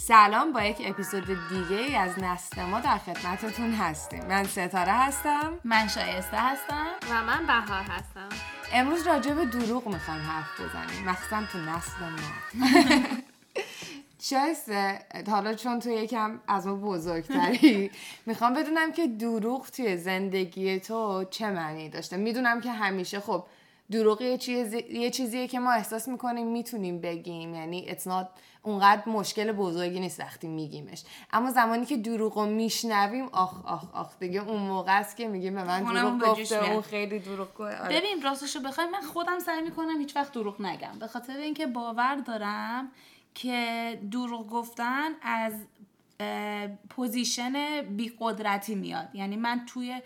سلام با یک اپیزود دیگه از نسل ما در خدمتتون هستیم. من ستاره هستم. من شایسته هستم. و من بهار هستم. امروز راجع به دروغ می‌خوایم حرف بزنیم. مخصوصا تو نسل ما. شایسته حالا چون تو یکم از ما بزرگتری می‌خوام بدونم که دروغ توی زندگی تو چه معنی داشته؟ می‌دونم که همیشه خب دروغ یه, چیزی، یه چیزیه که ما احساس می‌کنیم می‌تونیم بگیم. یعنی it's not اونقدر مشکل بزرگی نیست وقتی میگیمش. اما زمانی که دروغ رو میشنویم آخ آخ آخ دیگه اون موقع است که میگیم به من دروغ گفته اون خیلی دروغ گفته. آره. ببین راستشو بخوای من خودم سعی می‌کنم هیچ وقت دروغ نگم. به خاطر اینکه باور دارم که دروغ گفتن از position بی قدرتی میاد. یعنی من توی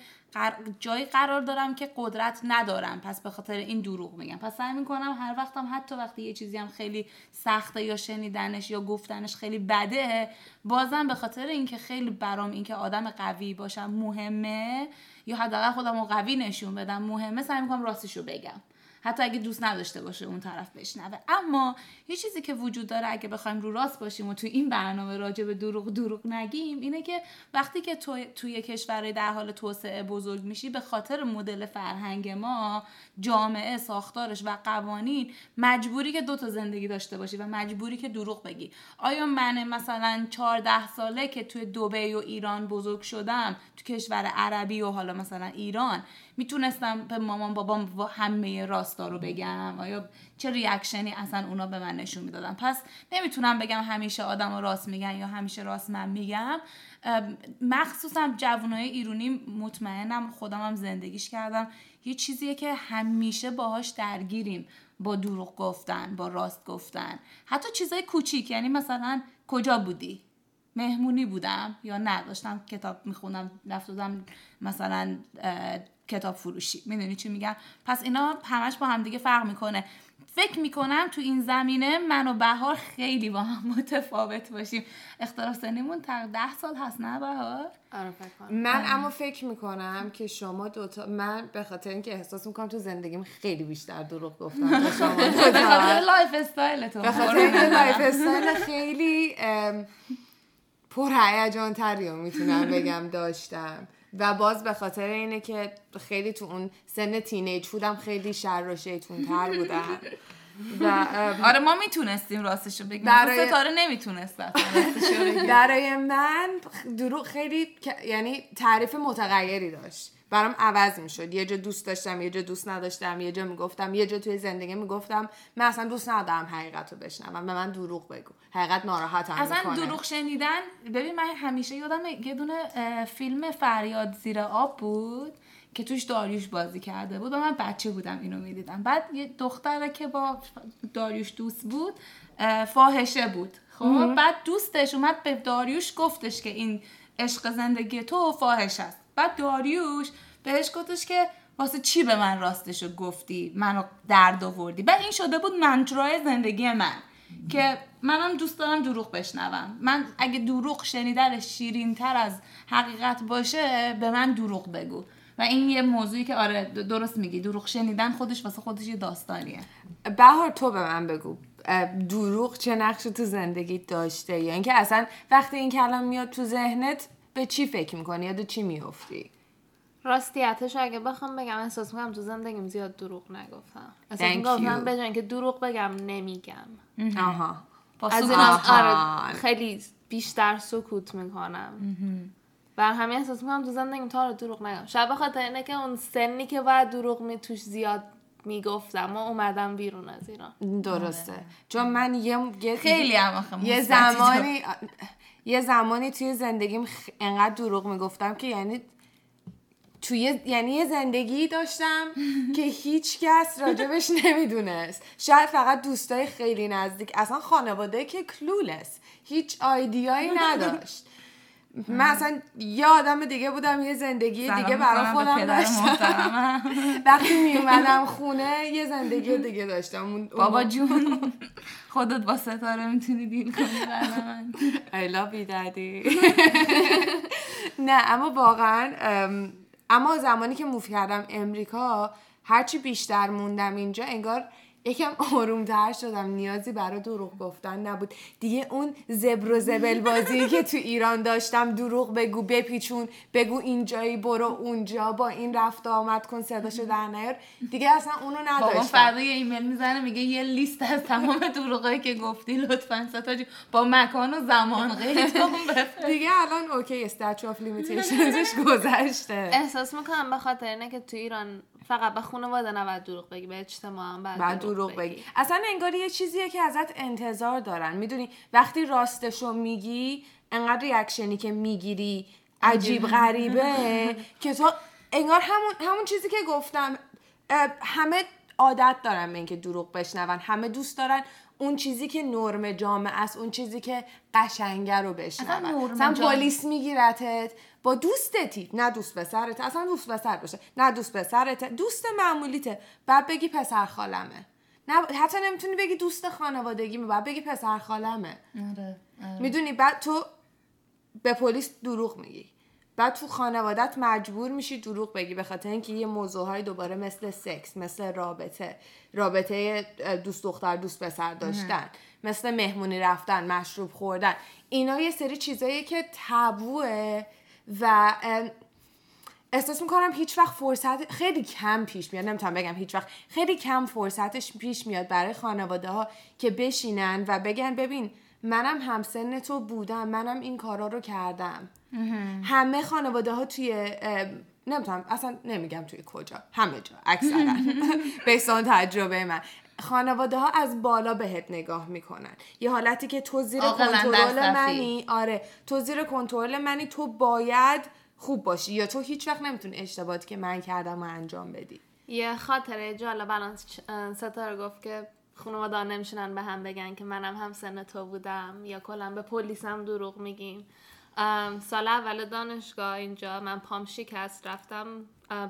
جایی قرار دارم که قدرت ندارم. پس به خاطر این دروغ میگم. پس سعی می‌کنم هر وقتم حتی وقتی یه چیزی هم خیلی سخته یا شنیدنش یا گفتنش خیلی بده بازم به خاطر اینکه خیلی برام اینکه آدم قوی باشم مهمه یا حداقل خودم رو قوی نشون بدم مهمه سعی می‌کنم راستشو بگم. حتی اگه دوست نداشته باشه اون طرف بشنوه. اما یه چیزی که وجود داره اگه بخوایم رو راست باشیم و تو این برنامه راجع به دروغ دروغ نگیم اینه که وقتی که تو توی کشور در حال توسعه بزرگ میشی به خاطر مدل فرهنگ ما جامعه ساختارش و قوانین مجبوری که دو تا زندگی داشته باشی و مجبوری که دروغ بگی. آیا من مثلا 14 ساله که توی دبی و ایران بزرگ شدم تو کشور عربی و حالا مثلا ایران می‌تونستم به مامان بابام همه راستا رو بگم. آیا چه ریاکشنی اصلا اونا به من نشون می‌دادن؟ پس نمی‌تونم بگم همیشه آدم راست میگن یا همیشه راست من میگم. مخصوصا جوانای ایرونی مطمئنم خودم هم زندگیش کردم. یه چیزیه که همیشه باهاش درگیریم. با دروغ گفتن با راست گفتن. حتی چیزای کوچیک یعنی مثلا کجا بودی؟ مهمونی بودم یا نه داشتم کتاب می‌خونم رفتم مثلا کتاب فروشی. می‌دونی چی میگم؟ پس اینا همش با هم دیگه فرق می‌کنه. فکر می‌کنم تو این زمینه من و بهار خیلی با هم متفاوت باشیم. اختلاف سنیمون تا ده سال هست نه بهار؟ آره من اما فکر می‌کنم که شما دوتا من به خاطر اینکه احساس می‌کنم تو زندگیم خیلی بیشتر دروغ گفتم. به خاطر lifestyle تو. به خاطر اینکه lifestyle خیلی پر هیجان تری می‌تونم بگم داشتم. و باز به خاطر اینه که خیلی تو اون سن teenage بودم خیلی شر و شیطون تر بودم و آره ما می‌تونستیم راستشو بگیم. برای... ستاره نمی‌تونست برای من دروغ خیلی یعنی تعریف متغیری داشت. برام عوض می‌شد. یه جا دوست داشتم یه جا دوست نداشتم یه جا می‌گفتم یه جا توی زندگی می‌گفتم من اصلا دوست ندارم حقیقت رو بشنوم. به من دروغ بگو. حقیقت ناراحتم اصلا دروغ شنیدن ببین من همیشه یادم یه دونه فیلم فریاد زیر آب بود که توش داریوش بازی کرده بود و من بچه بودم اینو می‌دیدم. بعد یه دختره که با داریوش دوست بود فاحشه بود. خب؟ بعد دوستش اومد به داریوش گفتش که این عشق زندگی تو فاحش است. بعد داریوش بهش گفتش که واسه چی به من راستشو گفتی؟ منو درد آوردی. بعد این شده بود منترای زندگی من که منم دوست دارم دروغ بشنوم. من اگه دروغ شنیدنش شیرین تر از حقیقت باشه به من دروغ بگو. و این یه موضوعی که آره درست میگی. دروغ شنیدن خودش واسه خودش یه داستانیه. بهار تو به من بگو. دروغ چه نقشی تو زندگی داشته؟ یا اینکه اصلا وقتی این کلام میاد تو ذهنت به چی فکر می‌کنی یاد چی میافتی راستیتش اگه بخوام بگم احساس می‌کنم تو زندگیم زیاد دروغ نگفتم. احساس می‌کنم به که دروغ بگم نمیگم. آها. از آره خیلی بیشتر سکوت می‌کنم. بر همین احساس می‌کنم تو زندگیم تا رو دروغ نگم. شاید بخاطر اینه که اون سنی که باید دروغ می توش زیاد می‌گفتم ما اومدم بیرون از ایران. درسته. چون من یه, خیلی هم یه زمانی یه زمانی توی زندگیم انقدر دروغ می‌گفتم که یعنی توی یعنی یه زندگی داشتم که هیچ کس راجبش نمی‌دونست. شاید فقط دوستای خیلی نزدیک. اصلا خانواده که کلولس هیچ آیدیایی نداشت. من اصلا یه آدم دیگه بودم یه زندگی دیگه برای خودم داشتم. وقتی می اومدم خونه یه زندگی دیگه داشتم. بابا جون خودت با ستاره می‌تونی دیل کنی I love نه اما واقعا اما زمانی که موف کردم امریکا هرچی بیشتر موندم اینجا انگار یکم آرومتر شدم. نیازی برای دروغ گفتن نبود. دیگه اون زبر و زبل بازی که تو ایران داشتم دروغ بگو بپیچون بگو اینجایی برو اونجا با این رفت آمد کن صداشو در نیار. دیگه اصلا اونو بابا نداشتم. فردا یه ایمیل می‌زنه میگه یه لیست از تمام دروغایی که گفتی لطفا ستاجی با مکان و زمان قید. دیگه الان okay statute of limitations ش گذشته. احساس می‌کنم به خاطر اینه که تو ایران فقط به خانواده نباید دروغ بگی به اجتماع هم باید بعد دروغ بگی. اصلا انگار یه چیزیه که ازت انتظار دارن. می‌دونی وقتی راستشو میگی انقدر reaction ی که می‌گیری عجیب غریبه که تو انگار همون همون چیزی که گفتم همه عادت دارن به اینکه دروغ بشنون همه دوست دارن اون چیزی که نرم جامعه است اون چیزی که قشنگه رو بشنون مثلا پلیس میگیرتت با دوستتی. نه دوست پسرت اصلا دوست پسر باشه. نه دوست پسرت دوست معمولیته بعد بگی پسر خالمه. نه حتی نمی‌تونی بگی دوست خانوادگی بعد بگی پسر خالمه. آره آره. می‌دونی؟ بعد تو به پلیس دروغ میگی. بعد تو خانوادت مجبور میشی دروغ بگی به خاطر اینکه یه موضوعهای دوباره مثل سکس مثل رابطه رابطه دوست دختر دوست پسر داشتن مثل مهمونی رفتن مشروب خوردن. اینا یه سری چیزایی که تبوه و احساس می‌کنم هیچ وقت فرصت خیلی کم پیش میاد. نمی‌تونم بگم هیچ وقت. خیلی کم فرصتش پیش میاد برای خانواده ها که بشینن و بگن ببین منم همسن تو بودم منم این کارا رو کردم. همه خانواده ها توی نمی‌تونم اصلا نمیگم توی کجا همه جا اکثرا. بسان تجربه من. خانواده ها از بالا بهت نگاه می‌کنن. یه حالتی که تو زیر کنترل. منی. آره. تو زیر کنترل منی تو باید خوب باشی. یا تو هیچ وقت نمی‌تونی اشتباهاتی که من کردم رو انجام بدی. یه خاطره جالب. الان ستاره گفت که خانواده ها نمیشونن به هم بگن که منم هم سن تو بودم یا کلا به پلیس هم دروغ میگیم. سال اول دانشگاه اینجا من پام شکست رفتم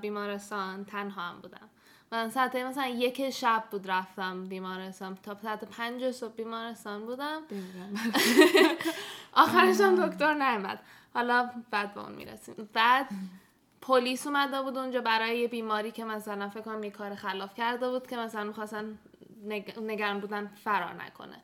بیمارستان تنها هم بودم. من ساعت مثلا یک شب بود رفتم بیمارستان. تا ساعت پنج صبح بیمارستان بودم. آخرش هم دکتر نیومد. حالا بعد به اون می‌رسیم. بعد پلیس اومده بود اونجا برای یه بیماری که مثلا فکر کنم یه کار خلاف کرده بود که مثلا می‌خواستن نگ... نگران بودن فرار نکنه.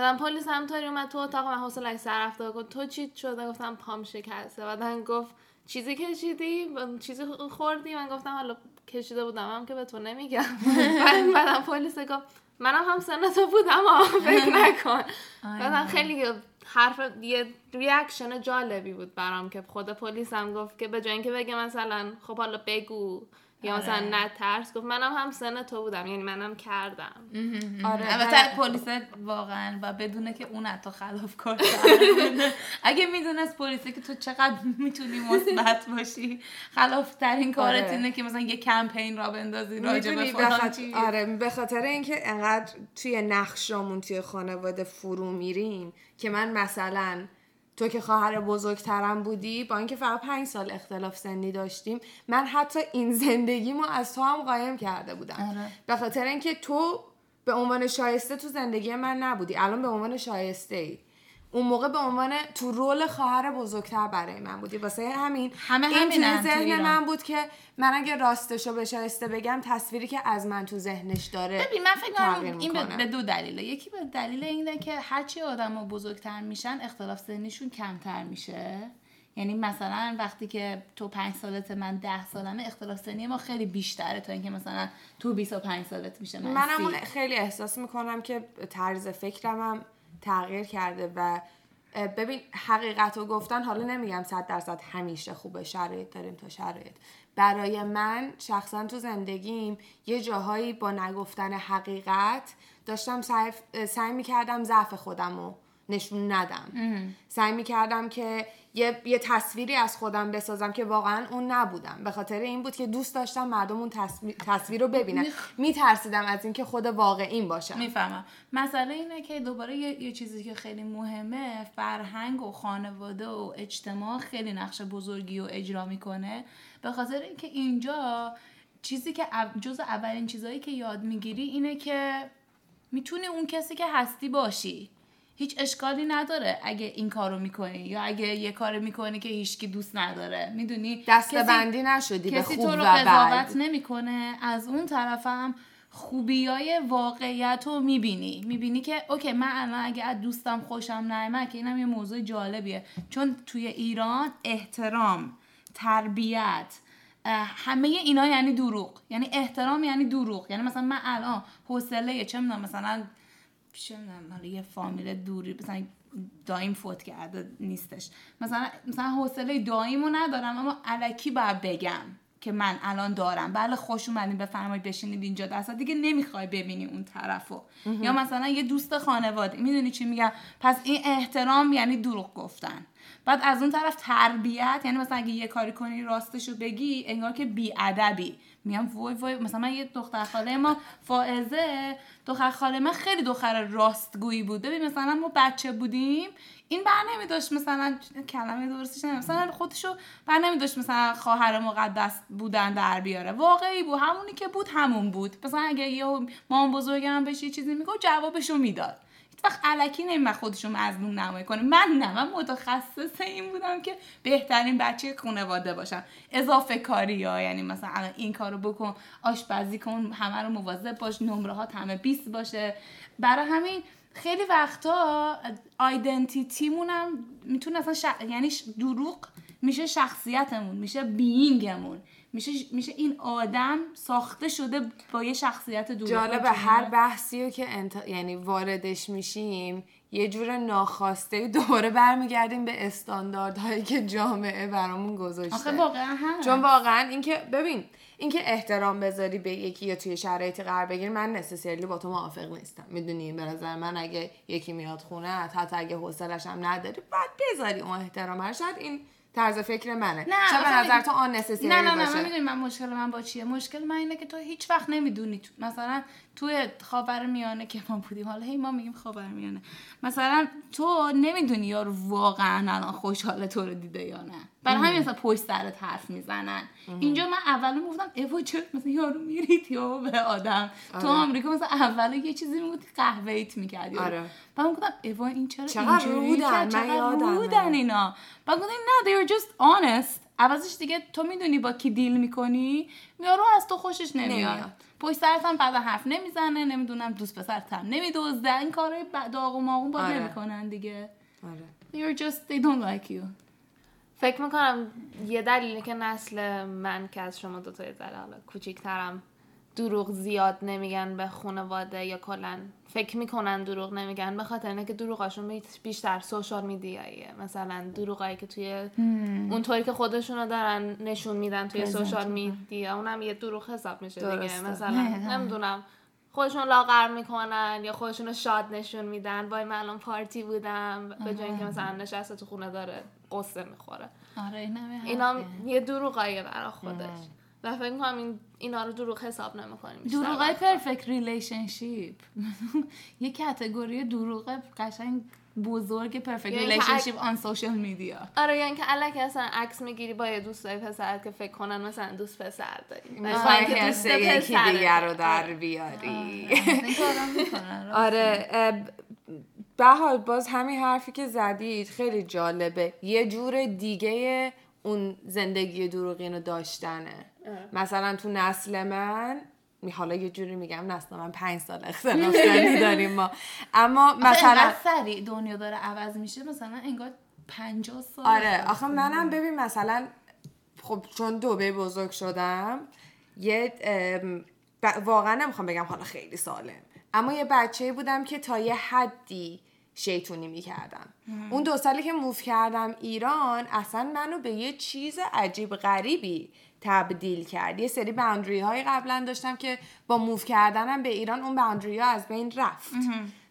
بعدم پلیس همطوری اومد تو اتاق من حوصله سر رفته گفت تو چی شده؟ گفتم پام شکسته. بعدن گفت چیزی کشیدی؟ چیزی خوردی؟ من گفتم حالا کشیده بودم. هم که به تو نمیگم. بعد بعدم پلیس گفت منم هم سن تو بودم آه، فکر نکن. بعدم خیلی حرف یه reaction جالبی بود برام که خود پلیس هم گفت که به جای اینکه بگه مثلا خب حالا بگو. یا مثلا آره. نه ترس گفت منم هم سن تو بودم یعنی منم کردم آره البته پلیس واقعا و بدونه که اون حتی خلاف کار اگه می‌دونست پلیسه که تو چقدر می‌تونی مثبت باشی خلاف ترین کارت آره. اینه که مثلا یه کمپین راه بندازی راجع به چیز. آره به خاطر اینکه انقدر توی نقشامون توی خانواده فرو میریم که من مثلا تو که خواهر بزرگترم بودی با اینکه فقط پنج سال اختلاف سنی داشتیم من حتی این زندگیمو از تو هم قایم کرده بودم. آره. به خاطر اینکه تو به عنوان شایسته تو زندگی من نبودی. الان به عنوان شایسته ای اون موقع به عنوان تو رول خواهر بزرگتر برای من بودی. واسه همین همه این توی ذهن. من بود که من اگه راستشو به شایسته بگم تصویری که از من تو ذهنش داره ببین من فکر کنم این به- دو دلیله. یکی به دلیل اینه که هرچی آدم بزرگتر میشن اختلاف سنیشون کمتر میشه. یعنی مثلا وقتی که تو پنج سالت من ده سالمه اختلاف سنی ما خیلی بیشتره تا اینکه مثلا تو 25 سالت میشه من منم خیلی احساس می‌کنم که طرز فکرم هم تغییر کرده و ببین حقیقت رو گفتن حالا نمیگم صد درصد همیشه خوبه شرایط داریم تا شرایط. برای من شخصا تو زندگیم یه جاهایی با نگفتن حقیقت داشتم سعی, سعی می‌کردم ضعف خودم رو نشون ندم. سعی می‌کردم که یه, یه تصویری از خودم بسازم که واقعا اون نبودم. به خاطر این بود که دوست داشتم مردم اون تصویر, تصویر رو ببینن. میترسیدم از اینکه خود واقعین باشم. می‌فهمم. مسئله اینه که دوباره یه, یه چیزی که خیلی مهمه فرهنگ و خانواده و اجتماع خیلی نقش بزرگی رو اجرا می‌کنه. به خاطر اینکه اینجا چیزی که جز اولین چیزهایی که یاد می‌گیری اینه که می‌تونی اون کسی که هستی باشی. هیچ اشکالی نداره اگه این کارو می‌کنی یا اگه یه کار می‌کنی که هیچکی دوست نداره. می‌دونی؟ دسته کسی- بندی نشدی به کسی خوب تو رو و قضاوت نمی‌کنه. از اون طرفم خوبی های واقعیت رو می‌بینی. می‌بینی که اوکی من الان اگه از دوستم خوشم نیامد که اینم یه موضوع جالبیه. چون توی ایران احترام تربیت همه اینا یعنی دروغ. یعنی احترام یعنی دروغ. یعنی مثلا من الان حوصله چه می‌دونم مثلا چه می‌دونم یه فامیل دوری مثلا دایم فوت کرده نیستش. مثلا مثلا حوصله داییمو ندارم اما علکی باید بگم. که من الان دارم. بله خوش اومدین بفرمایید بشینید اینجا دستا دیگه نمی‌خوای ببینی اون طرفو. یا مثلا یه دوست خانواده. می‌دونی چی میگم؟ پس این احترام یعنی دروغ گفتن. بعد از اون طرف تربیت یعنی مثلا اگه یه کاری کنی راستشو بگی انگار که ادبی میگم وای وای مثلا من یه دختر خاله ما فائزه. دختر خاله من خیلی دختر راستگویی بود ببین مثلا ما بچه بودیم این بر نمی داشت مثلا کلمه درستش نمی مثلا خودشو بر نمی داشت مثلا خواهر مقدس بودن در بیاره. واقعی بود. همونی که بود همون بود. مثلا اگه یه مام بزرگم بهش یه چیزی میگه جوابشو می‌داد. وقت علکی نمیمد خودشو مظلوم نمایی کنه. من نه من متخصص این بودم که بهترین بچه خانواده باشم. اضافه کاری ها یعنی مثلا این کارو بکن آشپزی کن همه رو مواظب باش نمره ها همه 20 باشه. برای همین خیلی وقتا آیدنتیتیمونم می‌تونه اصلا یعنی دروغ میشه شخصیتمون میشه بینگمون میشه میشه این آدم ساخته شده با یه شخصیت دروغ. جالب هر بحثی رو که انت... یعنی واردش میشیم یه جور ناخواسته دوباره برمیگردیم به استانداردهایی که جامعه برامون گذاشته. آخه واقعا هم چون واقعا اینکه ببین اینکه احترام بذاری به یکی یا توی شرایطی قرار بگیری من نسسیرلی با تو موافق نیستم. می‌دونی به نظر من اگه یکی میاد خونه حتی اگه حوصلش هم نداری باید بذاری اون احترام شاید این طرز فکر منه. نه چه به نظر تو آن نه نه نه من می‌دونی من مشکل من با چیه. مشکل من اینه که تو هیچ وقت نمی‌دونی مثلا توی خاور میانه که ما بودیم. حالا هی ما میگیم خاور میانه. مثلا تو نمی‌دونی یارو واقعا الان خوشحال تو رو دیده یا نه. برای همین مثلا پشت سرت حرف می‌زنن. اینجا من اول گفتم ایوا چه مثلا یارو میرید یا به آدم؟ آره. تو آمریکا مثلا اول یه چیزی می‌گفت قهوه ایت می‌کردی. آره. بعد گفتم ایوا این چرا چقدر رودن من یادم رودن اینا. بعد گفتم نه they are just honest. عوضش دیگه تو می‌دونی با کی دیل می‌کنی؟ یارو از تو خوشش نمیاد, نمیاد. پشت سرت هم بعد حرف نمی‌زنه نمی‌دونم دوست پسرت هم نمیدوزده این کارهای داغ و ماغون با آره. نمی‌کنن دیگه آره. you're just they don't like you فکر می‌کنم یه دلیلی که نسل من که از شما دوتا یه ذره حالا کوچیکترم دروغ زیاد نمیگن به خانواده یا کلا. فکر می‌کنن دروغ نمیگن به خاطر اینکه دروغاشون بیشتر سوشال میدیاییه. مثلا دروغایی که توی اون طوری که خودشونو دارن نشون میدن توی social media اونم یه دروغ حساب میشه دیگه. مثلا نمی‌دونم خودشون لاغر می‌کنن یا خودشون شاد نشون میدن. وای من الان پارتی بودم. به جای اینکه مثلا نشسته تو خونه داره غصه می‌خوره. آره اینا یه دروغاییه برا خودش. و فکر کنم این اینا رو دروغ حساب نمی‌کنیم دروغای perfect relationship یه category دروغ قشنگ بزرگ perfect relationship on social media آره یعنی که الکی اصلا عکس می‌گیری با یه دوستای پسر که فکر کنن مثلا دوست پسر داری. می‌خوای که دوست یکی دیگر رو در آره. بیاری. آره. به حال باز همین حرفی که زدید خیلی جالبه. یه جور دیگه اون زندگی دروغین رو داشتنه. مثلا تو نسل من حالا یه جوری میگم نسل من پنج سال اختلاف داریم ما. اما مثلا سریع دنیا داره عوض میشه مثلا انگار پنجاه سال آره آخه منم ببین مثلا خب چون دوبه بزرگ شدم یه واقعا نمی‌خوام بگم حالا خیلی سالم اما یه بچه بودم که تا یه حدی شیطونی می‌کردم. اون دو سالی که موف کردم ایران اصلا منو به یه چیز عجیب غریبی تبدیل کرد. یه سری باندری های قبلا داشتم که با موف کردنم به ایران اون باندری ها از بین رفت.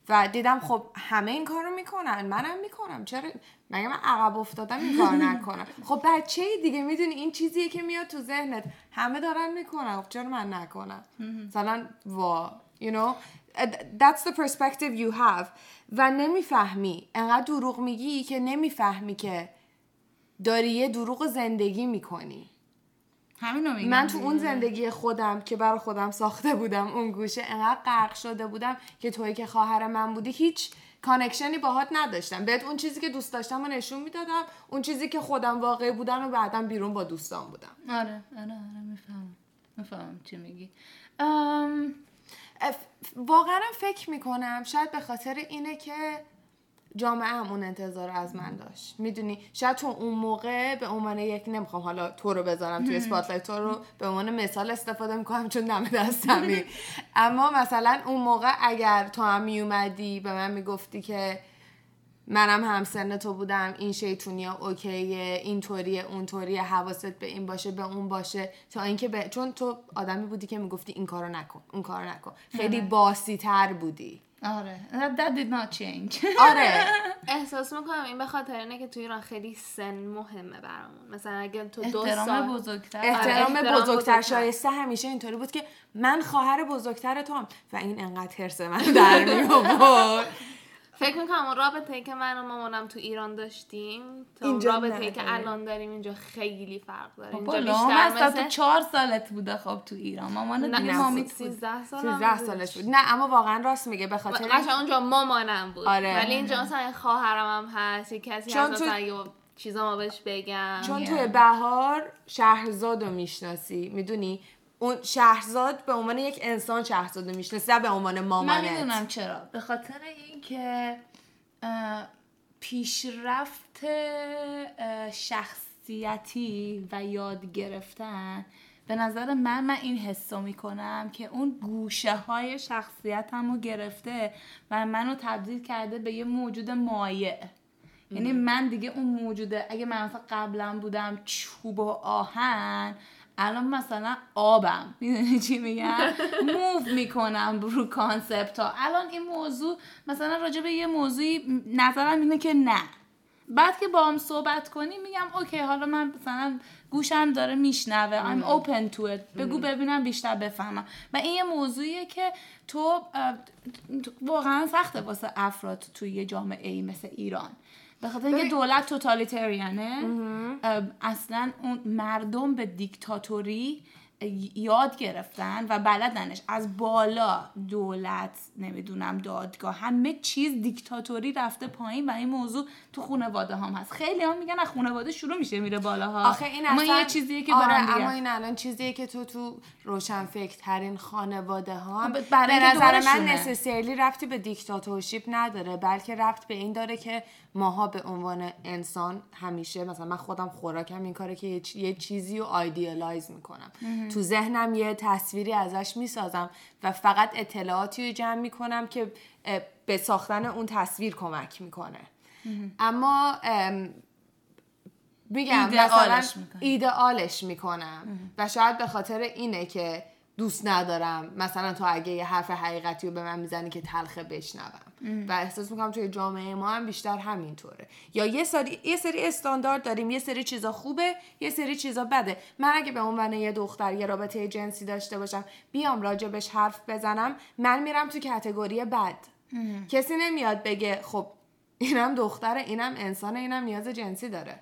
و دیدم خب همه این کارو می‌کنن منم می‌کنم. چرا؟ مگه من عقب افتادم این کار نکنم؟ خب بچه دیگه می‌دونی این چیزیه که میاد تو ذهنت. همه دارن می‌کنن. خب چرا من نکنم؟ مثلا وا you know that's the perspective you have. و نمی‌فهمی. انقدر دروغ میگی که نمی‌فهمی که داری یه دروغ زندگی می‌کنی. من تو اون زندگی خودم که برای خودم ساخته بودم اون گوشه انقدر غرق شده بودم که توی که خواهر من بودی هیچ connection ی باهات نداشتم. بهت اون چیزی که دوست داشتم و نشون می‌دادم اون چیزی که خودم واقعی بودم و بعدم بیرون با دوستان بودم. آره آره آره می‌فهمم. می‌فهمم چی میگی. اف- واقعا فکر می‌کنم شاید به خاطر اینه که جامعه هم اون انتظار از من داشت. می‌دونی؟ شاید تو اون موقع به عنوان یک نمی‌خوام حالا تو رو بذارم توی spotlight تو رو به عنوان مثال استفاده می‌کنم چون دم دستمی. اما مثلا اون موقع اگر تو هم میومدی به من می‌گفتی که منم همسن تو بودم این شیطونی ها اوکیه اینطوریه اونطوریه حواست به این باشه به اون باشه. تا اینکه به... چون تو آدمی بودی که می‌گفتی این کارو نکن اون کارو نکن. خیلی باسی تر بودی. آره. That, that did not change. آره. احساس می‌کنم این به خاطر اینه که تو ایران خیلی سن مهمه برامون. مثلا اگه تو دو احترام سال بزرگتر. احترام احترام بزرگتر. بزرگتر. شایسته همیشه اینطوری بود که من خواهر بزرگتر تو هم و این انقدر ترس من در می فکر می‌کنم اون رابطه که من و مامانم تو ایران داشتیم تا اون اینجا رابطه که. الان داریم اینجا خیلی فرق داره. اینجا بیشتر مثل تو چهار سالت بوده خب تو ایران. مامان دیگه نه مامیت بود 13 سال 13 سالش بود. نه اما واقعا راست میگه. به خاطر اونجا مامانم بود. آره. ولی اینجا مثلا خواهرم هم هست کسی چون هست تو- چیزا ما بهش بگم. چون Yeah. توی بهار شهرزاد رو می‌شناسی. می‌دونی؟ اون شهرزاد به عنوان یک انسان شهرزاد رو می‌شناسی نه به عنوان من مامانت می‌دونم چرا. به خاطر اینکه پیشرفت شخصیتی و یاد گرفتن به نظر من من این حسو می‌کنم که اون گوشه های شخصیتم رو گرفته و منو تبدیل کرده به یه موجود مایع. یعنی من دیگه اون موجوده اگه من مثلا قبلا بودم چوب و آهن الان مثلا آبم. می‌دونی چی میگم؟ move می‌کنم رو concept ها الان این موضوع مثلا راجع به یه موضوعی نظرم اینه که نه. بعد که با هم صحبت کنیم میگم okay حالا من مثلا گوشم داره میشنوه. I'm open to it. بگو ببینم بیشتر بفهمم. و این یه موضوعیه که تو واقعا سخته واسه افراد توی یه جامعه ای مثل ایران. به خاطر اینکه دولت توتالیتریانه اصلا اون مردم به دیکتاتوری یاد گرفتن و بلدنش. از بالا دولت نمی‌دونم دادگاه همه چیز دیکتاتوری رفته پایین و این موضوع تو خانواده هم هست. خیلی هم میگن از خانواده شروع میشه میره بالاها. آخه این اما اصلا یه چیزیه که آره. اما این الان چیزیه که تو تو روشنفکر ترین خانواده ها هم خب، برای به نظر من. necessarily ربطی به dictatorship نداره بلکه ربط به این داره که ماها به عنوان انسان همیشه مثلا من خودم خوراکم این کاره که یه چیزی رو idealize می‌کنم. تو ذهنم یه تصویری ازش می‌سازم و فقط اطلاعاتی رو جمع می‌کنم که به ساختن اون تصویر کمک می‌کنه. اما ام، میگم ایدئالش مثلا می‌کنی. ایدئالش می‌کنم. و شاید به خاطر اینه که دوست ندارم. مثلا تو اگه یه حرف حقیقتی رو به من می‌زنی که تلخه بشنوم. و احساس می‌کنم توی جامعه ما هم بیشتر همینطوره. یا یه سری یه سری استاندارد داریم یه سری چیزا خوبه یه سری چیزا بده. من اگه به عنوان یه دختر یه رابطه جنسی داشته باشم بیام راجبش حرف بزنم من میرم تو کتگوری بد. کسی نمیاد بگه خب اینم دختره اینم انسانه اینم نیاز جنسی داره.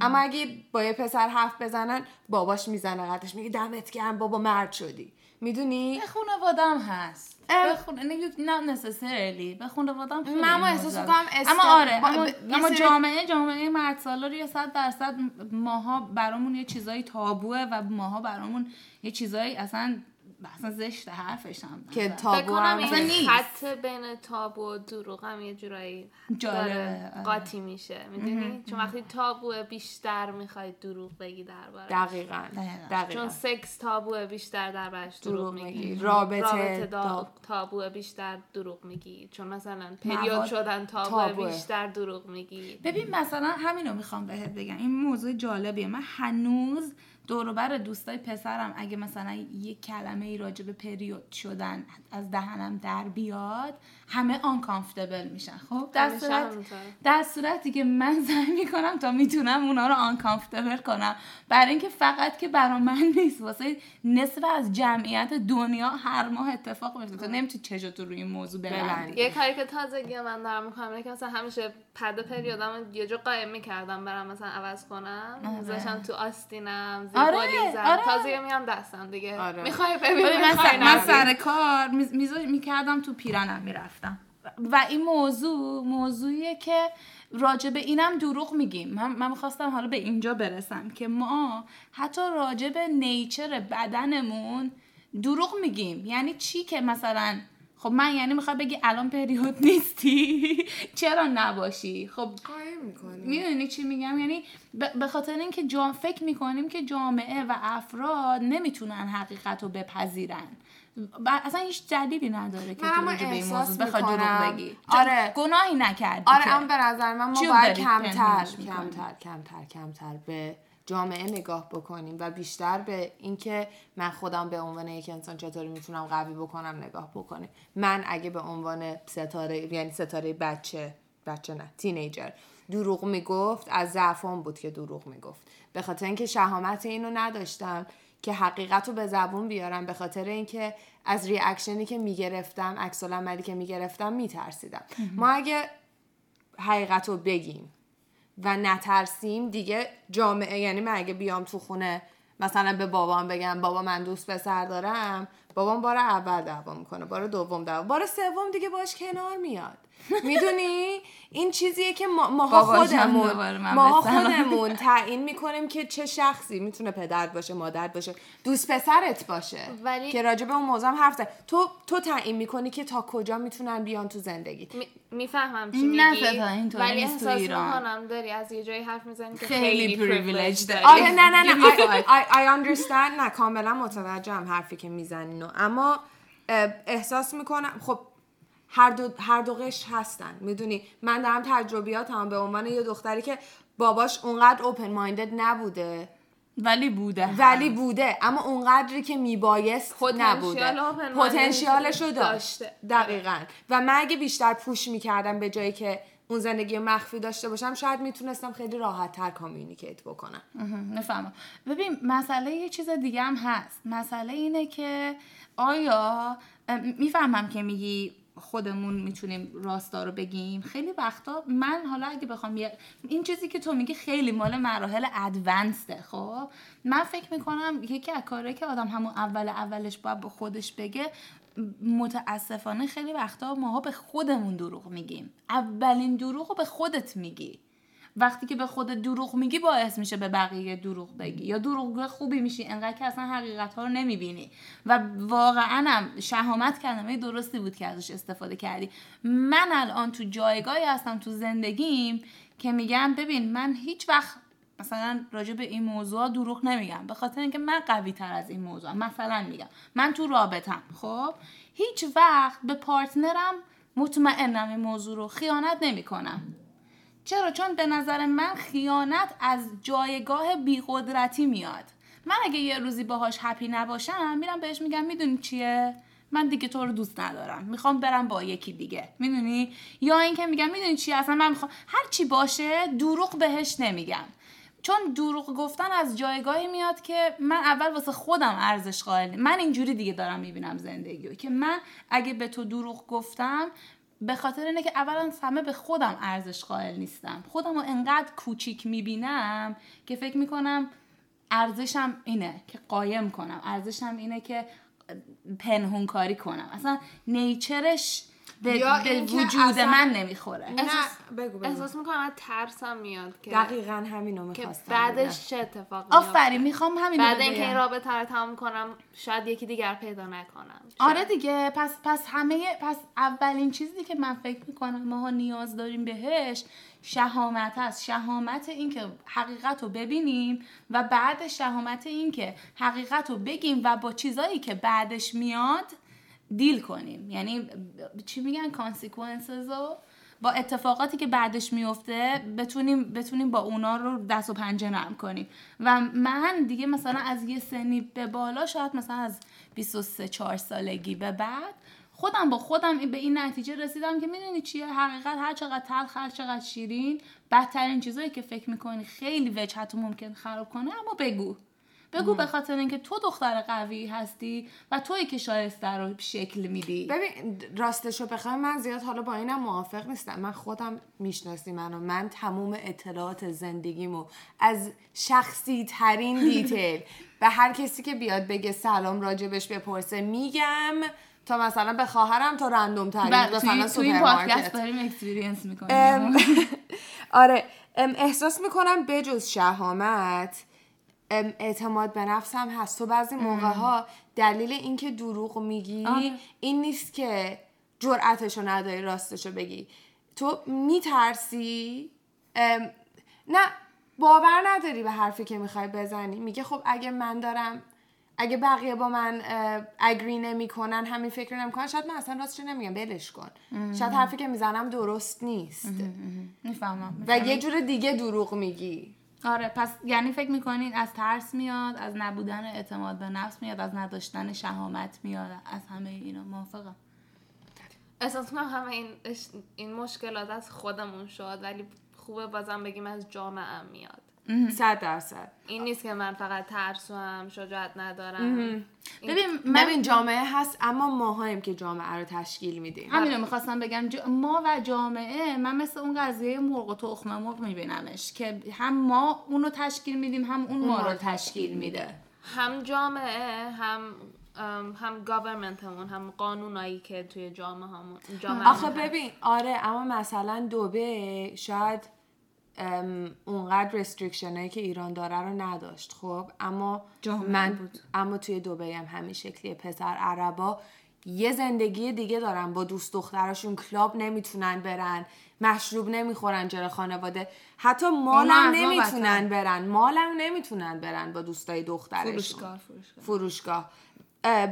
اما اگه با یه پسر حرف بزنن باباش می‌زنه قدش. میگه دمت گرم بابا مرد شدی. می‌دونی؟ به خانوادم هست. خون... نه necessarily. به خانوادم خیلی من اما احساس می‌کنم اما آره با- اما, سری- جامعه جامعه مرد سالار یه صد درصد ماها برامون یه چیزایی تابوه و ماها برامون یه چیزایی اصلا اصلا زشت حرفش هم که مثلا. تابو هم اصلا نیست. خط بین تابو و دروغ هم یه جورایی جالبه، آره. قاطی میشه می‌دونی چون وقتی تابو بیشتر می‌خوای دروغ بگی درباره دقیقا دقیقاً. چون سکس تابو بیشتر دربارش دروغ دروغ میگی. رابطه رابطه دا- تابو بیشتر دروغ میگی چون مثلا پریود شدن تابو. بیشتر دروغ میگی ببین مثلا همینو می‌خوام بهت بگم این موضوع جالبیه من هنوز دوروبر دوستای پسرم اگه مثلا یه کلمه ای راجع به پریود شدن از دهنم در بیاد همه آنکامفتبل میشن. خب در صورت. در صورتی که من سعی می‌کنم تا می‌تونم اونا رو آنکامفتبل کنم. برای اینکه فقط که برا من نیست واسه نصف از جمعیت دنیا هر ماه اتفاق میفته تو نمی‌تونی چشتو روی این موضوع ببندی. یه کاری که تازگی من دارم می‌کنم اینه که مثلا همیشه پد پریودم یه جا قایم می‌کردم برم مثلا عوض کنم. آره. میذاشم تو آستینم آره، زیبالیزم آره. تازگی میام دستم دیگه. آره. می‌خوای ببین ببین من, سر, کار میز- می‌کردم تو پیرنم می‌رفتم و این موضوع موضوعیه که راجع به اینم دروغ میگیم. من, من می‌خواستم حالا به اینجا برسم که ما حتی راجع به نیچر بدنمون دروغ میگیم. یعنی چی که مثلا خب من یعنی می‌خوای بگی الان پریود نیستی؟ چرا نباشی؟ خب می‌دونی چی میگم؟ یعنی به خاطر اینکه جا فکر می‌کنیم که جامعه و افراد نمی‌تونن حقیقت رو بپذیرن. و اصلا هیچ دلیلی نداره که تو به این موضوع بخوای دروغ. بگی آره. گناهی نکردی آره. اما به نظر من ما باید کمتر؟ کمتر کمتر کمتر به جامعه نگاه بکنیم و بیشتر به اینکه من خودم به عنوان یک انسان چطوری می‌تونم قوی بکنم نگاه بکنیم من اگه به عنوان ستاره یعنی ستاره بچه بچه نه تینیجر دروغ می‌گفت از ضعفان بود که دروغ می‌گفت به خاطر اینکه شهامت اینو نداشتم که حقیقت رو به زبون بیارم به خاطر اینکه از ریاکشنی که می‌گرفتم عکس العملی که می‌گرفتم میترسیدم. ما اگه حقیقت رو بگیم و نترسیم دیگه جامعه یعنی من اگه بیام تو خونه مثلا به بابام بگم بابا من دوست پسر دارم بابام بار اول دعوا می‌کنه بار دوم دعوا بار سوم دیگه باش کنار میاد. می‌دونی این چیزیه که ما ماها خودمون ماها. خودمون تعیین می‌کنیم که چه شخصی می‌تونه پدرت باشه مادرت باشه دوست پسرت باشه ولی- که راجع به اون موضوع هم حرف زد. تو تو تعیین می‌کنی که تا کجا می‌تونن بیان تو زندگیت می- می‌فهمم چی نه میگی اینطوری ولی تو احساس. می‌کنم داری از یه جایی حرف می‌زنی که خیلی privilege داری. آره نه نه نه I. I, I understand نه کاملا متوجهم حرفی که می‌زنین و اما احساس می‌کنم خب هر دو هر دو قشر هستن. می‌دونی؟ من دارم تجربیاتم به عنوان یه دختری که باباش اونقدر اوپن مایندد نبوده. ولی بوده ولی بوده. اما اونقدری که میبایست نبوده. پتانسیالش رو داشت. داشته. دقیقا. و من اگه بیشتر پوش می‌کردم به جایی که اون زندگی مخفی داشته باشم شاید می‌تونستم خیلی راحت تر کامیونیکیت بکنم نفهمم ببین مسئله یه چیز دیگه هم هست. مسئله اینه که آیا می‌فهمم که میگی خودمون می‌تونیم راستا رو بگیم. خیلی وقتا من حالا اگه بخوام یه- این چیزی که تو میگی خیلی مال مراحل ادوانسته خب؟ من فکر می‌کنم یکی از کارهایی که آدم همون اول اولش باید به خودش بگه متاسفانه خیلی وقتا ماها به خودمون دروغ میگیم. اولین دروغ رو به خودت میگی. وقتی که به خود دروغ میگی باعث میشه به بقیه دروغ بگی. یا دروغگو خوبی میشی انقدر که اصلا حقیقت ها رو نمی‌بینی. و واقعا هم شهامت کلمه درستی بود که ازش استفاده کردی. من الان تو جایگاهی هستم تو زندگیم که میگم ببین من هیچ وقت مثلا راجع به این موضوع دروغ نمیگم. به خاطر اینکه من قوی تر از این موضوع مثلا میگم. من تو رابطم خب؟ هیچ وقت به پارتنرم مطمئنم این موضوع رو خیانت نمی‌کنم. چرا؟ چون به نظر من خیانت از جایگاه بیقدرتی میاد. من اگه یه روزی باهاش هپی نباشم میرم بهش میگم می‌دونی چیه؟ من دیگه تو رو دوست ندارم. می‌خوام برم با یکی دیگه. می‌دونی؟ یا اینکه میگم می‌دونی چیه اصلا من می‌خوام هر چی باشه دروغ بهش نمیگم. چون دروغ گفتن از جایگاهی میاد که من اول واسه خودم ارزش قائل نی- من اینجوری دیگه دارم می‌بینم زندگی رو که من اگه به تو دروغ گفتم به خاطر اینه که اولا همه به خودم ارزش قائل نیستم. خودم رو انقدر کوچیک می‌بینم که فکر می‌کنم ارزشم اینه که قایم کنم. ارزشم اینه که پنهون کاری کنم. اصلا نیچرش به, یا به وجود اصلا- من نمی‌خوره. نه بگو بگو. احساس می‌کنم از ترسم میاد که دقیقا همینو که می‌خواستم بعدش چه اتفاقی میفته. آفرین می‌خوام همین بعد اینکه این رابطه رو تمام کنم شاید یکی دیگر پیدا نکنم. آره دیگه پس پس همه پس اولین چیزی که من فکر می‌کنم ماها نیاز داریم بهش شهامت هست. شهامت این که حقیقت رو ببینیم و بعد شهامت این که حقیقت رو بگیم و با چیزایی که بعدش میاد دیل کنیم. یعنی چی میگن کانسیکونسز رو؟ با اتفاقاتی که بعدش میفته بتونیم بتونیم با اونا رو دست و پنجه نرم کنیم. و من دیگه مثلا از یه سنی به بالا شاید مثلا از 23 4 سالگی به بعد خودم با خودم به این نتیجه رسیدم که می‌دونی چیه؟ حقیقت هر چقدر تلخ هر چقدر شیرین بدترین چیزایی که فکر می‌کنی خیلی وجهت ممکن خراب کنه اما بگو. بگو به خاطر اینکه تو دختر قوی هستی و تویی که شایسته رو شکل میدی. ببین راستشو بخوای من زیاد حالا با اینم موافق نیستم. من خودم می‌شناسی منو. من تموم اطلاعات زندگیمو از شخصی ترین دیتیل به هر کسی که بیاد بگه سلام راجبش بپرسه میگم. تا مثلا به خواهرم تا random ترین بله مثلا توی, این. پادکست داریم experience ام، می‌کنیم آره احساس می‌کنم بجز شهامت ام، اعتماد به نفس هم هست. تو بعضی موقع ها دلیل اینکه دروغ میگی آره. این نیست که جرأتشو نداری راستشو بگی. تو میترسی؟ نه باور نداری به حرفی که می‌خوای بزنی. میگه خب اگه من دارم اگه بقیه با من اگری نمی‌کنن همین فکر نمی‌کنن شاید من اصلا راستش نمیگم. بلش کن. شاید حرفی که می‌زنم درست نیست. می‌فهمم و یه جور دیگه دروغ میگی. آره پس یعنی فکر می‌کنین از ترس میاد از نبودن اعتماد به نفس میاد از نداشتن شهامت میاد از همه اینا. موافقم. احساس کنم همه این اش- این مشکلات از خودمون شد ولی خوبه بازم بگیم از جامعه میاد. صد درصد. این نیست که من فقط ترسوام شجاعت ندارم. ببین من ببین جامعه هست اما ماهاییم که جامعه رو تشکیل میدیم. همینو می‌خواستم بگم جا- ما و جامعه من مثل اون قضیه مرغ و تخم مرغ میبینمش که هم ما اونو تشکیل میدیم هم اون ما رو تشکیل میده. هم جامعه هم هم گاورمنتمون هم قانونایی که توی جامعه همون جامعه آخه ببین آره اما مثلا دوبه شاید اونقدر restriction هایی که ایران داره رو نداشت خب؟ اما من بود. اما توی دوبی هم همین شکلی پسر عربا یه زندگی دیگه دارن با دوست دختراشون club نمی‌تونن برن مشروب نمی‌خورن جلو خانواده. حتی مالم نمی‌تونن برن. مالم نمی‌تونن برن با دوستای دخترشون. فروشگاه فروشگاه. فروشگاه. اه،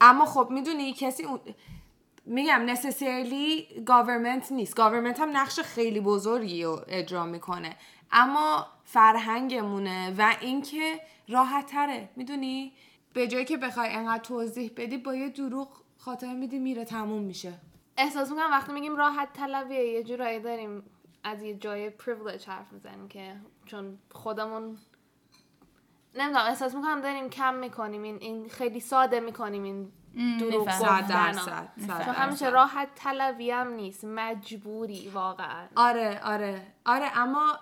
اما خب می‌دونی کسی اون میگم necessarily government نیست. government هم نقش خیلی بزرگی رو اجرا می‌کنه. اما فرهنگمونه و اینکه راحت تره می‌دونی؟ به جایی که بخوای انقدر توضیح بدی با یه دروغ خاطر میدی میره تموم میشه. احساس می‌کنم وقتی میگیم راحت طلبیه یه جورایی داریم از یه جای پریویلیج حرف می‌زنیم که چون خودمون نمی‌دونم احساس می‌کنم داریم کم می‌کنیم این, این خیلی ساده می‌کنیم این دروغ گفتن چون همیشه. راحت طلبی هم نیست. مجبوری واقعا. آره آره. آره اما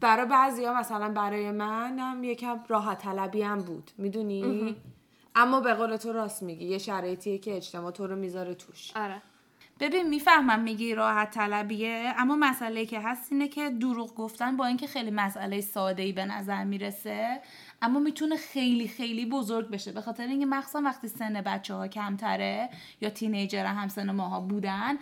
برای بعضی ها مثلا برای من هم یکم راحت طلبی هم بود. می‌دونی؟ اما به قول تو راست میگی. یه شرایطیه که اجتماع تو رو می‌ذاره توش. آره. ببین می‌فهمم میگی راحت طلبیه اما مسئله که هست اینه که دروغ گفتن با اینکه خیلی مسئله ساده ای به نظر می‌رسه. اما می‌تونه خیلی خیلی بزرگ بشه. به خاطر اینکه مخصوصا وقتی سن بچه ها کمتره یا تینیجر هم سن ماها بودن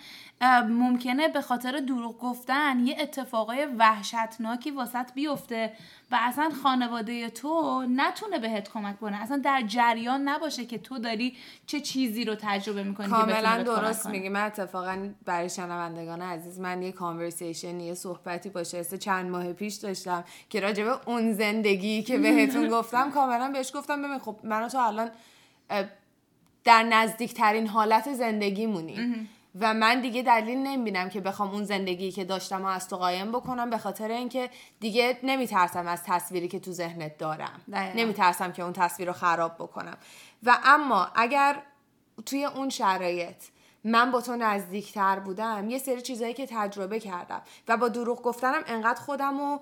ممکنه به خاطر دروغ گفتن یه اتفاقای وحشتناکی واسط بیفته. و اصلا خانواده تو نتونه بهت کمک کنه. اصلا در جریان نباشه که تو داری چه چیزی رو تجربه می‌کنی کاملا درست. میگی. من اتفاقا برای شنوندگان عزیز من یه کانورسیشن یه صحبتی با شایسته چند ماه پیش داشتم که راجبه اون زندگی که بهتون گفتم کاملا بهش گفتم ببین خب من تو الان در نزدیکترین حالت زندگیمونیم و من دیگه دلیل نمی‌بینم که بخوام اون زندگی که داشتم و از تو قایم بکنم به خاطر اینکه دیگه نمیترسم از تصویری که تو ذهنت دارم. نمیترسم که اون تصویر رو خراب بکنم و اما اگر توی اون شرایط من با تو نزدیکتر بودم یه سری چیزایی که تجربه کردم و با دروغ گفتنم انقدر خودم رو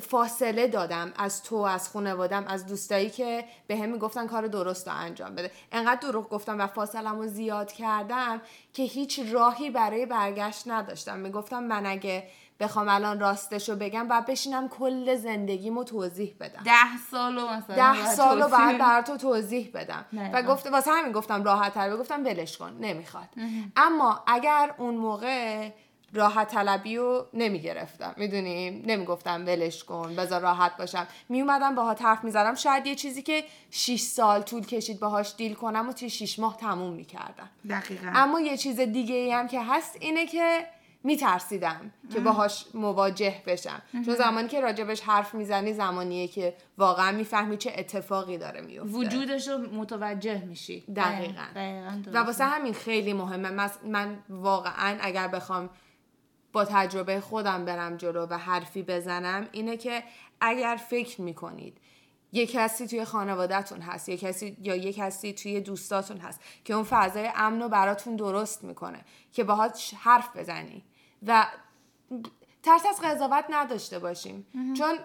فاصله دادم از تو از خانوادم از دوستایی که به هم می‌گفتن کار درست رو انجام بده. انقدر دروغ گفتم و فاصلم رو زیاد کردم که هیچ راهی برای برگشت نداشتم. می‌گفتم من اگه بخوام الان راستش رو بگم و بشینم کل زندگیمو توضیح بدم. ده سال و مثلا ده باید سال رو توضیح بعد بر تو توضیح بدم. و گفت واسه همین گفتم راحت تر گفتم ولش کن نمی‌خواد. اما اگر اون موقع راحت طلبی رو نمی گرفتم می‌دونیم نمی گفتم ولش کن بذار راحت باشم. می اومدم باها حرف می‌زدم. شاید یه چیزی که 6 سال طول کشید باهاش دیل کنم و توی 6 ماه تموم می‌کردم. دقیقا. اما یه چیز دیگه ای هم که هست اینه که میترسیدم که باهاش مواجه بشم. چون زمانی که راجبش حرف می‌زنی زمانیه که واقعا می‌فهمی چه اتفاقی داره میفته وجودش رو متوجه میشی. دقیقاً. دقیقاً و. واسه همین خیلی مهمه. من واقعا اگر بخوام با تجربه خودم برم جلو و حرفی بزنم اینه که اگر فکر می‌کنید یه کسی توی خانوادهتون هست یه کسی یا یه کسی توی دوستاتون هست که اون فضای امن رو براتون درست می‌کنه که باهاش حرف بزنی و ترس از قضاوت نداشته باشیم. چون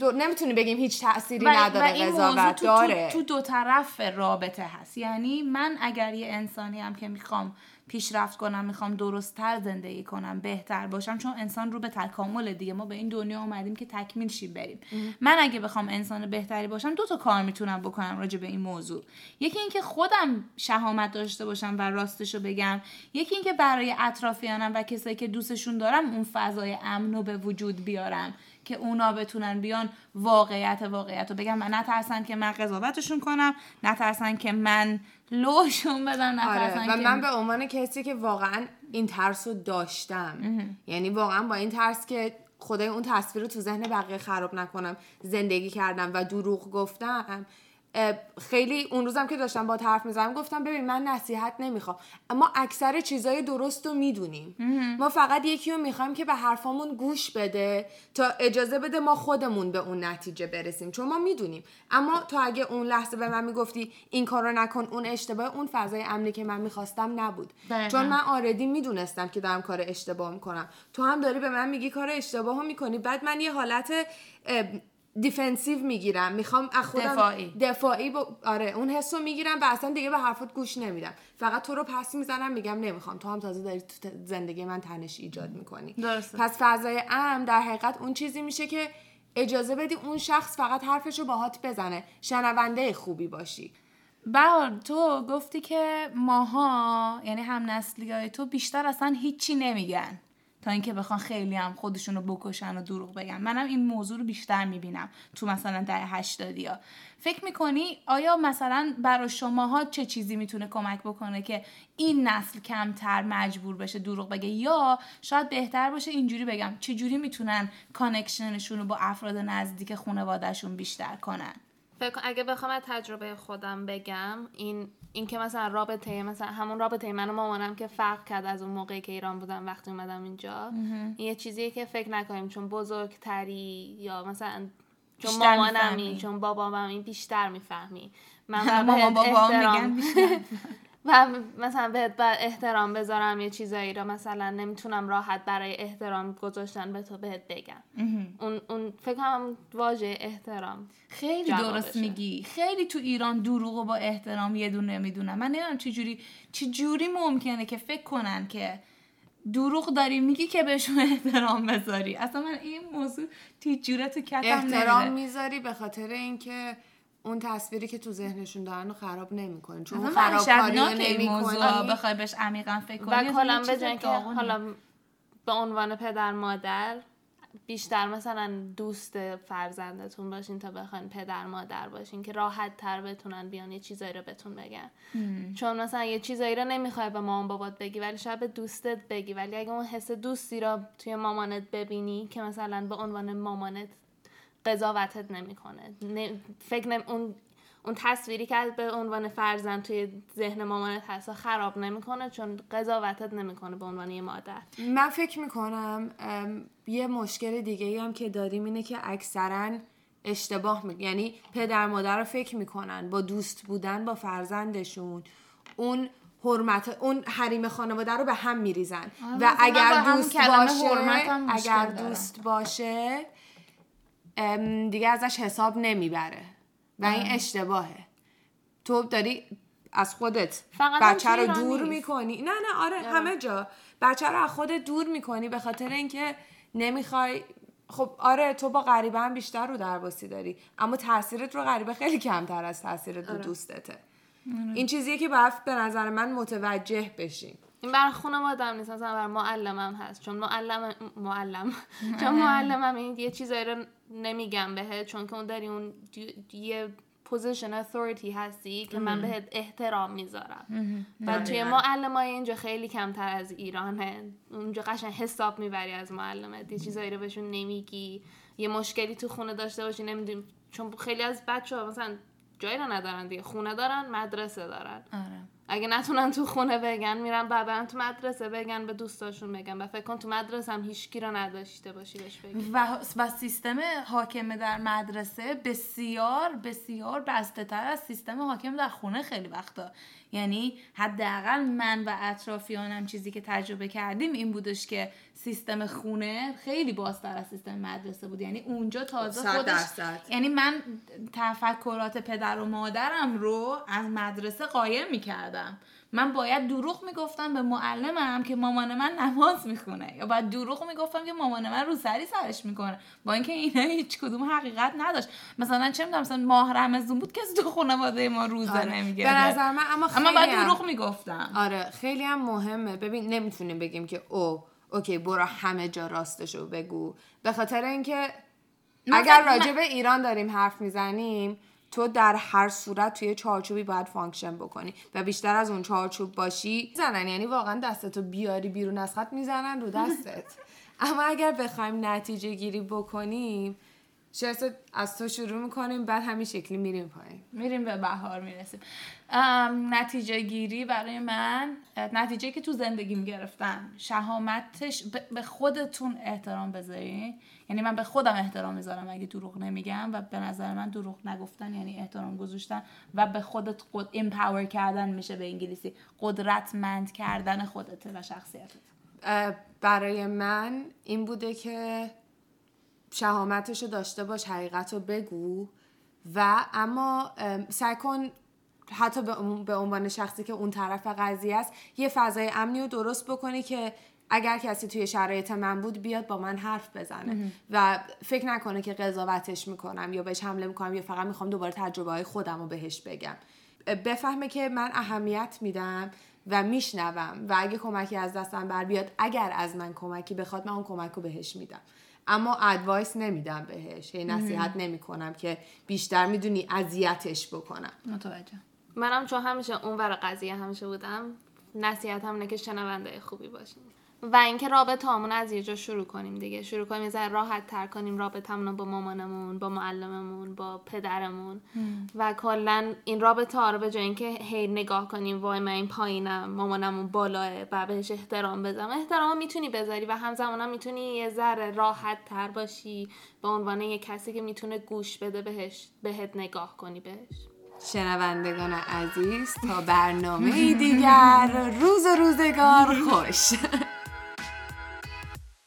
دو... نمی‌تونی بگیم هیچ تأثیری نداره این موضوع قضاوت تو, داره. تو, تو دو طرف رابطه هست. یعنی من اگر یه انسانی هم که می‌خوام پیشرفت کنم می‌خوام درستتر زندگی کنم بهتر باشم چون انسان رو به تکامل دیگه. ما به این دنیا اومدیم که تکمیل شیم بریم. من اگه بخوام انسان بهتری باشم دو تا کار می‌تونم بکنم راجع به این موضوع. یکی اینکه خودم شهامت داشته باشم و راستشو بگم. یکی اینکه برای اطرافیانم و کسایی که دوستشون دارم اون فضای امن رو به وجود بیارم. که اونا بتونن بیان واقعیت واقعیت رو بگم و نترسن که من قضاوتشون کنم نترسن که من لوشون بدم آره و که من به عنوان کسی که واقعا این ترس رو داشتم. یعنی واقعا با این ترس که خدای اون تصویر رو تو ذهن بقیه خراب نکنم زندگی کردم و دروغ گفتم اه، خیلی اون روزم که داشتم با حرف می‌زنم گفتم ببین من نصیحت نمی‌خوام. اما اکثر چیزای درست رو می‌دونیم. ما فقط یکی رو می‌خوایم که به حرفامون گوش بده تا اجازه بده ما خودمون به اون نتیجه برسیم. چون ما می‌دونیم. اما تو اگه اون لحظه به من می‌گفتی این کار رو نکن اون اشتباه اون فضای امنی که من می‌خواستم نبود. دقیقاً. چون من آردی می‌دونستم که دارم کار اشتباه می‌کنم. تو هم داری به من میگی کار اشتباه رو می‌کنی. بعد من یه حالت defensive می‌گیرم. می‌خوام از خودم دفاعی. دفاعی با... آره اون حس رو می‌گیرم و اصلا دیگه به حرفات گوش نمیدم. فقط تو رو پس می‌زنم میگم نمی‌خوام. تو هم تازه داری تو زندگی من تنش ایجاد می‌کنی. درسته. پس فضای امن در حقیقت اون چیزی میشه که اجازه بدی اون شخص فقط حرفش رو باهات بزنه. شنونده خوبی باشی. بهار تو گفتی که ماها یعنی هم نسلی های تو بیشتر اصلا هیچی نمیگن. تا اینکه بخوان خیلی هم خودشونو بکشن و دروغ بگن. منم این موضوع رو بیشتر می‌بینم تو مثلا در هشتادی ها. فکر می‌کنی آیا مثلا برای شماها چه چیزی می‌تونه کمک بکنه که این نسل کمتر مجبور بشه دروغ بگه؟ یا شاید بهتر باشه اینجوری بگم چجوری می‌تونن connection شون رو با افراد نزدیک خانوادهشون بیشتر کنن؟ فکر اگه بخوام از تجربه خودم بگم این این که مثلا رابطه مثلا همون رابطه من و مامانم که فرق کرد از اون موقعی که ایران بودم وقتی اومدم اینجا. این یه چیزیه که فکر نکنیم چون بزرگتری یا مثلا چون مامانمی می‌فهمی. چون باباممی بیشتر می‌فهمی. من مامان باید بابا و مثلا بهت باید احترام بذارم یه چیزایی رو مثلا نمی‌تونم راحت برای احترام گذاشتن به تو بهت بگم. اون اون فکر کنم واژه احترام خیلی. درست میگی. خیلی تو ایران دروغ و با احترام یه دونه می‌دونم من نمی‌دونم چجوری چجوری ممکنه که فکر کنن که دروغ داری میگی که بهشون احترام بذاری. اصلا من این موضوع تیجوره تو کتم احترام می‌ذاری به خاطر اینکه اون تصویری که تو ذهنشون دارن رو خراب نمی‌کنی چون خرابکاری موضوع نمی‌کنی بخوای بهش عمیقا فکر کنی و کلا که. حالا به عنوان پدر مادر بیشتر مثلا دوست فرزندتون باشین تا بخواین پدر مادر باشین که راحت تر بتونن بیان یه چیزایی رو بهتون بگن. چون مثلا یه چیزایی رو نمی‌خوای به مامان بابات بگی ولی شاید به دوستت بگی. ولی اگه اون حس دوستی رو توی مامانت ببینی که مثلا به عنوان مامانت قضاوتت نمی‌کنه. فکر نمی... اون اون تصویری که به عنوان فرزند توی ذهن مامانت هست خراب نمی‌کنه چون قضاوتت نمی‌کنه به عنوان یه مادر. من فکر می‌کنم یه مشکل دیگه ای هم که داریم اینه که اکثرا اشتباه می یعنی پدر مادر رو فکر می‌کنن. با دوست بودن با فرزندشون. اون حرمت اون حریم خانواده رو به هم میریزن. و مثلا اگر دوست کلمه باشه حرمت هم مشکل اگر. دوست باشه دیگه ازش حساب نمی‌بره و این اشتباهه. تو داری از خودت فقط بچه رو دور نیست. می‌کنی. نه نه آره همه جا. بچه رو از خودت دور می‌کنی به خاطر اینکه نمی‌خوای. خب آره تو با غریبه هم بیشتر رو درواسی داری اما تاثیرت رو غریبه خیلی کمتر از تاثیرت رو دوستته. این چیزیه که باید به نظر من متوجه بشیم. این برای خانواده هم نیست مثلا برای معلمم هست. چون معلم معلم. چون معلمم این یه چیزایی رو نمیگم بهت چون که اون داری اون یه position authority هستی که من بهت احترام می‌ذارم. و توی. معلم های اینجا خیلی کمتر از ایرانه. اونجا قشنگ حساب می‌بری از معلمت. یه چیزایی رو بهشون نمیگی. یه مشکلی تو خونه داشته باشی نمی‌دونی چون خیلی از بچه ها مثلا جایی رو ندارن دیگه. خونه دارن مدرسه دارن. آره. اگه نتونن تو خونه بگن میرن بعدا تو مدرسه بگن به دوستاشون بگن و فکر کن تو مدرسه هم هیچکی رو نداشته باشی بهش بگی. و, و سیستم حاکم در مدرسه بسیار بسیار بسته تر از سیستم حاکم در خونه خیلی وقتا. یعنی حداقل من و اطرافیانم چیزی که تجربه کردیم این بودش که سیستم خونه خیلی بازتر از سیستم مدرسه بود. یعنی اونجا تازه صد خودش. یعنی من تفکرات پدر و مادرم رو از مدرسه قایم می‌کردم. می‌زدم من باید دروغ می‌گفتم به معلمم که مامان من نماز می‌خونه. یا باید دروغ می‌گفتم که مامان من رو سری سرش می‌کنه. با اینکه اینا هیچ کدوم حقیقت نداشت. مثلا چه می‌دونم مثلا ماه رمزون بود کسی تو خانواده ما روزه آره. نمیگه به نظر من اما خیلی اما باید دروغ می‌گفتم. آره خیلی هم مهمه. ببین نمی‌تونیم بگیم که او اوکی برو همه جا راستشو بگو. به خاطر اینکه اگر راجع به ایران داریم حرف می‌زنیم تو در هر صورت توی چارچوبی باید function بکنی و بیشتر از اون چارچوب باشی زنن. یعنی واقعا دستتو بیاری بیرون از خط می‌زنن رو دستت. اما اگر بخوایم نتیجه گیری بکنیم شرط از تو شروع می‌کنیم بعد همین شکلی میریم پایین. میریم به بهار می‌رسیم. نتیجه گیری برای من نتیجه که تو زندگیم گرفتم. شهامتش به- به خودتون احترام بذارین. یعنی من به خودم احترام می‌ذارم اگه دروغ نمیگم و به نظر من دروغ نگفتن یعنی احترام گذاشتن و به خودت خود امپاور کردن میشه به انگلیسی. قدرتمند کردن خودت و شخصیتت. برای من این بوده که شهامتش رو داشته باش حقیقت رو بگو و اما ام، سعی کن حتی به عنوان شخصی که اون طرف قضیه است یه فضای امنی رو درست بکنی که اگر کسی توی شرایط من بود بیاد با من حرف بزنه. و فکر نکنه که قضاوتش می‌کنم یا بهش حمله می‌کنم یا فقط می‌خوام دوباره تجربه های خودم رو بهش بگم. بفهمه که من اهمیت میدم و میشنوم و اگه کمکی از دستم بر بیاد اگر از من کمکی بخواد من اون کمک رو بهش میدم. اما ادوایس نمیدم بهش. هی نصیحت نمی‌کنم که بیشتر می‌دونی اذیتش بکنم. متوجه. منم چون همیشه اون ور قضیه همیشه بودم نصیحت هم اینه که شنونده خوبی باشیم و اینکه رابطه همون از یه جا شروع کنیم دیگه. شروع کنیم یه ذره راحت تر کنیم رابطه رو با مامانمون با معلممون با پدرمون. و کلا این رابطه ها رو به جای اینکه هی نگاه کنیم وای من این پایینم مامانمون بالاه و بهش احترام بذارم. احترام می‌تونی بذاری و همزمان هم می‌تونی یه ذره راحت تر باشی به عنوان یه کسی که می‌تونه گوش بده بهش بهت نگاه کنی بهش. شنوندگان عزیز تا برنامه دیگر. روز و روزگار خوش.